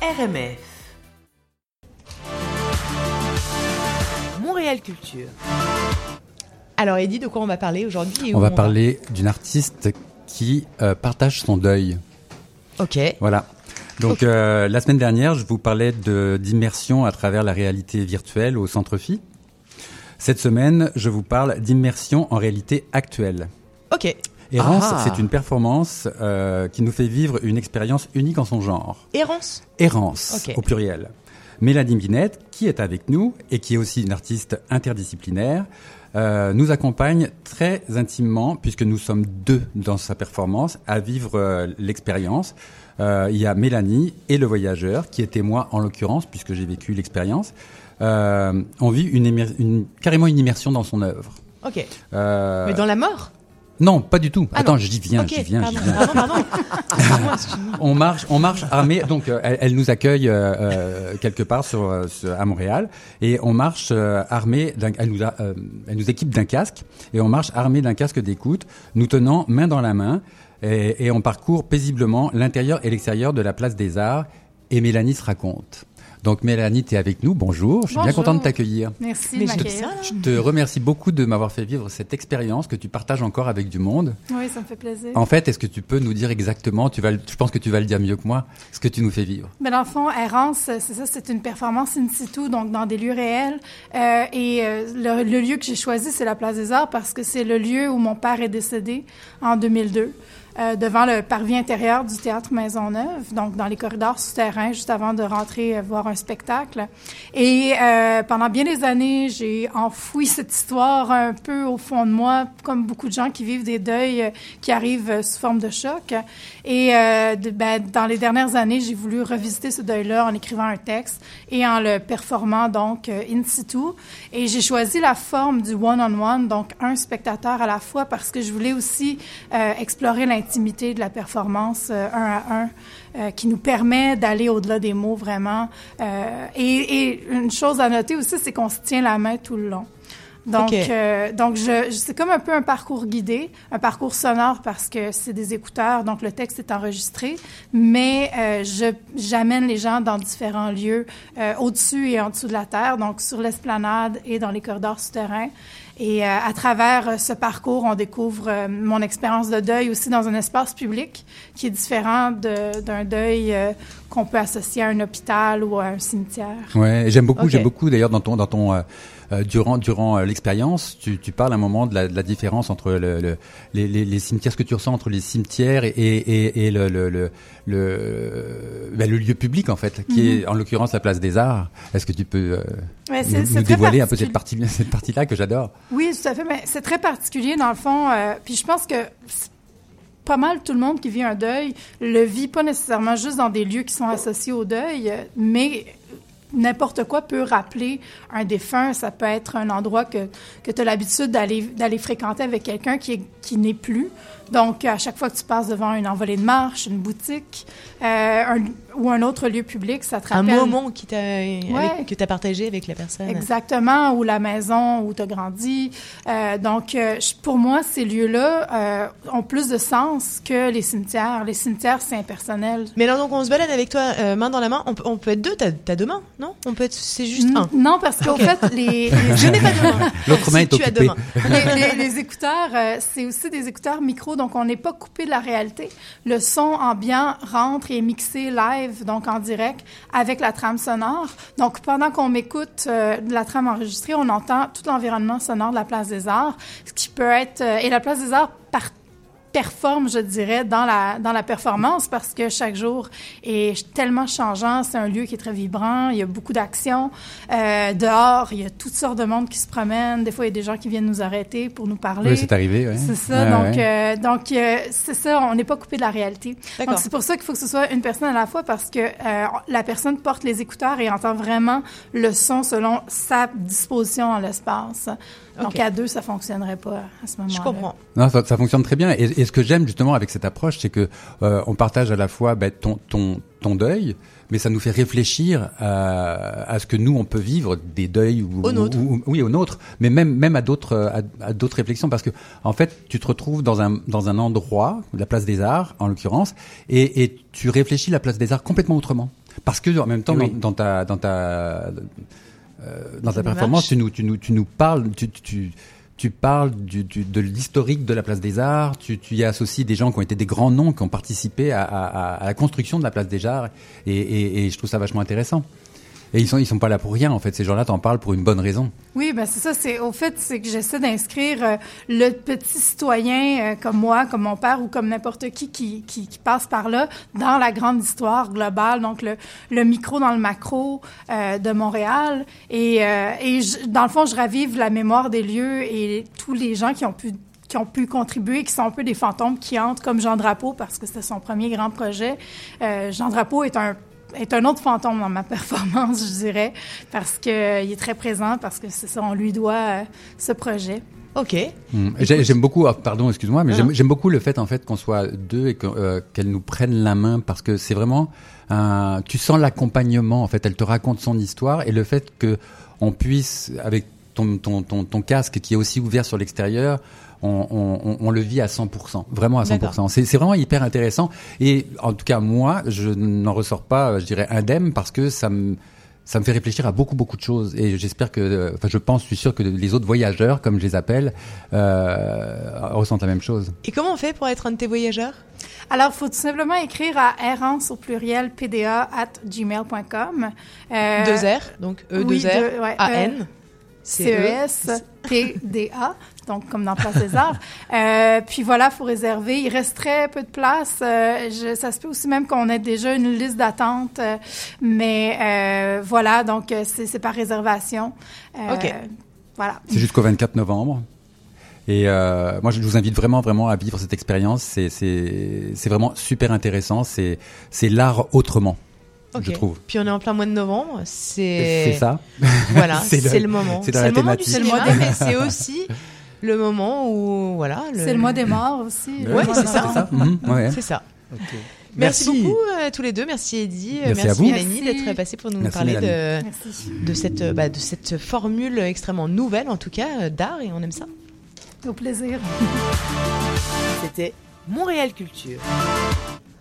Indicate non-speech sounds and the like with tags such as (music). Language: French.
RMF. Montréal Culture. Alors Eddie, de quoi on va parler aujourd'hui On va parler d'une artiste qui euh, partage son deuil. Ok. Voilà. Donc euh, la semaine dernière, je vous parlais de d'immersion à travers la réalité virtuelle au Centre Phi. Cette semaine, je vous parle d'immersion en réalité actuelle. Ok. Errance, Ah. c'est une performance euh, qui nous fait vivre une expérience unique en son genre. Errance? Errance, au pluriel. Mélanie Binette, qui est avec nous et qui est aussi une artiste interdisciplinaire, euh, nous accompagne très intimement, puisque nous sommes deux dans sa performance, à vivre euh, l'expérience. Euh, il y a Mélanie et le voyageur, qui était moi en l'occurrence, puisque j'ai vécu l'expérience. On vit une, carrément une immersion dans son œuvre. Ok. Mais dans la mort? Non, pas du tout. Ah Attends, non. j'y viens, Ok, j'y viens, j'y pardon, viens. Pardon, pardon. (laughs) Excuse-moi, excuse-moi. On marche, on marche armé. Donc, euh, elle, elle nous accueille euh, euh, quelque part sur, sur- à Montréal et on marche euh, armé. d'un- Elle nous, a, euh, elle nous équipe d'un casque et on marche armé d'un casque d'écoute, nous tenant main dans la main et, et on parcourt paisiblement l'intérieur et l'extérieur de la place des Arts. Et Mélanie se raconte. Donc, Mélanie, tu es avec nous. Bonjour. Je suis bien content de t'accueillir. Merci je te-. Je te remercie beaucoup de m'avoir fait vivre cette expérience que tu partages encore avec du monde. Oui, ça me fait plaisir. En fait, est-ce que tu peux nous dire exactement, tu vas, le- je pense que tu vas le dire mieux que moi, ce que tu nous fais vivre? Mais dans le fond, Errance, c'est ça, c'est une performance in situ, donc dans des lieux réels. Euh, et euh, le, le lieu que j'ai choisi, c'est la Place des Arts parce que c'est le lieu où mon père est décédé en 2002. Euh, devant le parvis intérieur du théâtre Maisonneuve, donc dans les corridors souterrains, juste avant de rentrer euh, voir un spectacle. Et euh, pendant bien des années, j'ai enfoui cette histoire un peu au fond de moi, comme beaucoup de gens qui vivent des deuils euh, qui arrivent euh, sous forme de choc. Et de- ben, dans les dernières années, j'ai voulu revisiter ce deuil-là en écrivant un texte et en le performant donc in situ. Et j'ai choisi la forme du one-on-one, donc un spectateur à la fois, parce que je voulais aussi explorer l'intimité de la performance euh, un à un, euh, qui nous permet d'aller au-delà des mots vraiment. Euh, et, et une chose à noter aussi, c'est qu'on se tient la main tout le long. Donc, donc je, je- c'est comme un peu un parcours guidé, un parcours sonore parce que c'est des écouteurs, donc le texte est enregistré, mais je j'amène les gens dans différents lieux, au-dessus et en dessous de la terre, donc sur l'esplanade et dans les corridors souterrains. Et euh, à travers euh, ce parcours, on découvre euh, mon expérience de deuil aussi dans un espace public qui est différent de- d'un deuil euh, qu'on peut associer à un hôpital ou à un cimetière. Ouais, j'aime beaucoup, j'aime beaucoup d'ailleurs dans ton, dans ton, euh, durant, durant l'expérience, tu, tu parles à un moment de la, de la différence entre le, le- les, les, les cimetières, ce que tu ressens entre les cimetières et, et, et le, le, le, le, ben, le lieu public en fait, qui est en l'occurrence la place des Arts. Est-ce que tu peux euh, Ouais, c'est- nous, c'est nous très dévoiler un peu cette partie, (laughs) cette partie-là que j'adore Oui, tout à fait. Mais c'est très particulier dans le fond. euh, puis je pense que pas mal tout le monde qui vit un deuil le vit pas nécessairement juste dans des lieux qui sont associés au deuil, mais n'importe quoi peut rappeler un défunt. Ça peut être un endroit que, que tu as l'habitude d'aller d'aller fréquenter avec quelqu'un qui, est- qui n'est plus. Donc, à chaque fois que tu passes devant une envolée de marche, une boutique euh, un- ou un autre lieu public, ça te Un rappelle... moment qui t'a, avec- que tu as partagé avec la personne. Exactement, ou la maison où tu as grandi. Euh, donc, euh, pour moi, ces lieux-là euh, ont plus de sens que les cimetières. Les cimetières, c'est impersonnel. Mais là, donc, on se balade avec toi, euh, main dans la main. On peut, on peut être deux. T'as, t'as deux mains, non? On peut être. C'est juste un. Non, parce qu'en fait, les, (laughs) les, Je n'ai pas deux mains. L'autre main Si est tu as deux occupée. mains. les, les- les écouteurs, euh, c'est aussi des écouteurs micro, donc on n'est pas coupé de la réalité. Le son ambiant rentre et est mixé live, donc en direct, avec la trame sonore. Donc pendant qu'on m'écoute euh, la trame enregistrée, on entend tout l'environnement sonore de la Place des Arts, ce qui peut être... euh, et la Place des Arts par performe, je dirais, dans la, dans la performance parce que chaque jour est tellement changeant. C'est un lieu qui est très vibrant. Il y a beaucoup d'actions. Euh, dehors, il y a toutes sortes de monde qui se promènent. Des fois, il y a des gens qui viennent nous arrêter pour nous parler. Oui, c'est arrivé. C'est ça. Donc, ouais. euh, donc euh, c'est ça. On n'est pas coupé de la réalité. Donc, c'est pour ça qu'il faut que ce soit une personne à la fois parce que euh, la personne porte les écouteurs et entend vraiment le son selon sa disposition dans l'espace. Donc, Ok. à deux, ça fonctionnerait pas à ce moment-là. Je comprends. Non, ça, ça fonctionne très bien. Et, et ce que j'aime justement avec cette approche, c'est que euh, on partage à la fois ben, ton, ton, ton deuil, mais ça nous fait réfléchir à, à ce que nous on peut vivre des deuils ou, Au nôtre. ou- ou- oui au nôtre, mais même même à d'autres à, à d'autres réflexions parce que en fait tu te retrouves dans un dans un endroit, la place des Arts en l'occurrence, et, et tu réfléchis la place des Arts complètement autrement. parce que en même temps, Oui. dans, dans ta dans ta euh, dans ta performance, tu nous tu nous tu nous parles tu tu tu parles du, du- de l'historique de la place des Arts. Tu, tu y associes des gens qui ont été des grands noms, qui ont participé à, à- à- à la construction de la place des Arts, et, et, et je trouve ça vachement intéressant. Et ils sont ils sont pas là pour rien en fait. Ces gens-là t'en parlent pour une bonne raison. Oui, ben c'est ça. C'est au fait, c'est que j'essaie d'inscrire euh, le petit citoyen euh, comme moi, comme mon père ou comme n'importe qui qui, qui passe par là dans la grande histoire globale. Donc le, le micro dans le macro euh, de Montréal. Et, et dans le fond, je ravive la mémoire des lieux et tous les gens qui ont pu qui ont pu contribuer, qui sont un peu des fantômes qui entrent, comme Jean Drapeau, parce que c'était son premier grand projet. Jean Drapeau est un est un autre fantôme dans ma performance, je dirais, parce que euh, il est très présent, parce que c'est ça, on lui doit euh, ce projet. Ok. Mm. J'ai- J'aime beaucoup, ah, pardon, excuse-moi, mais Non, j'aime beaucoup le fait en fait qu'on soit deux et euh, qu'elle nous prenne la main parce que c'est vraiment, un, tu sens l'accompagnement en fait. Elle te raconte son histoire et le fait que on puisse avec ton ton ton, ton casque qui est aussi ouvert sur l'extérieur. On, on, on- on le vit à 100%, vraiment à 100%. D'accord. C'est vraiment hyper intéressant. Et en tout cas, moi, je n'en ressors pas, je dirais, indemne parce que ça me, ça me fait réfléchir à beaucoup beaucoup de choses et j'espère que enfin je pense je suis sûr que les autres voyageurs comme je les appelle euh, ressentent la même chose Et comment on fait pour être un de tes voyageurs? Alors, il faut tout simplement écrire à errance au pluriel pda at gmail.com. Euh, Deux R, donc E, oui, deux R, deux- ouais, A, euh, N. C-E-S-P-D-A, donc comme dans Place des Arts. (laughs) Euh, puis voilà, faut réserver. Il reste très peu de place. Euh, je- ça se peut aussi même qu'on ait déjà une liste d'attente, euh, mais euh, voilà, donc c'est c'est par réservation. Euh, Ok. Voilà. c'est jusqu'au 24 novembre et euh, moi je vous invite vraiment vraiment à vivre cette expérience c'est c'est c'est vraiment super intéressant c'est c'est l'art autrement Je trouve Puis on est en plein mois de novembre. C'est c'est ça Voilà, (laughs) C'est le- le, moment. c'est le moment du cinéma, C'est le mois mais (laughs) c'est aussi le moment où voilà. C'est le mois des morts aussi. Ouais, c'est ça. Mhm, ouais. C'est ça. Merci, beaucoup euh, à tous les deux. Merci Eddie. euh, Merci à vous. Mélanie Merci. d'être passée pour nous Merci, parler de, Merci. de, cette, euh, bah, de cette formule extrêmement nouvelle, en tout cas, euh, d'art, et on aime ça. Au plaisir. C'était Montréal Culture.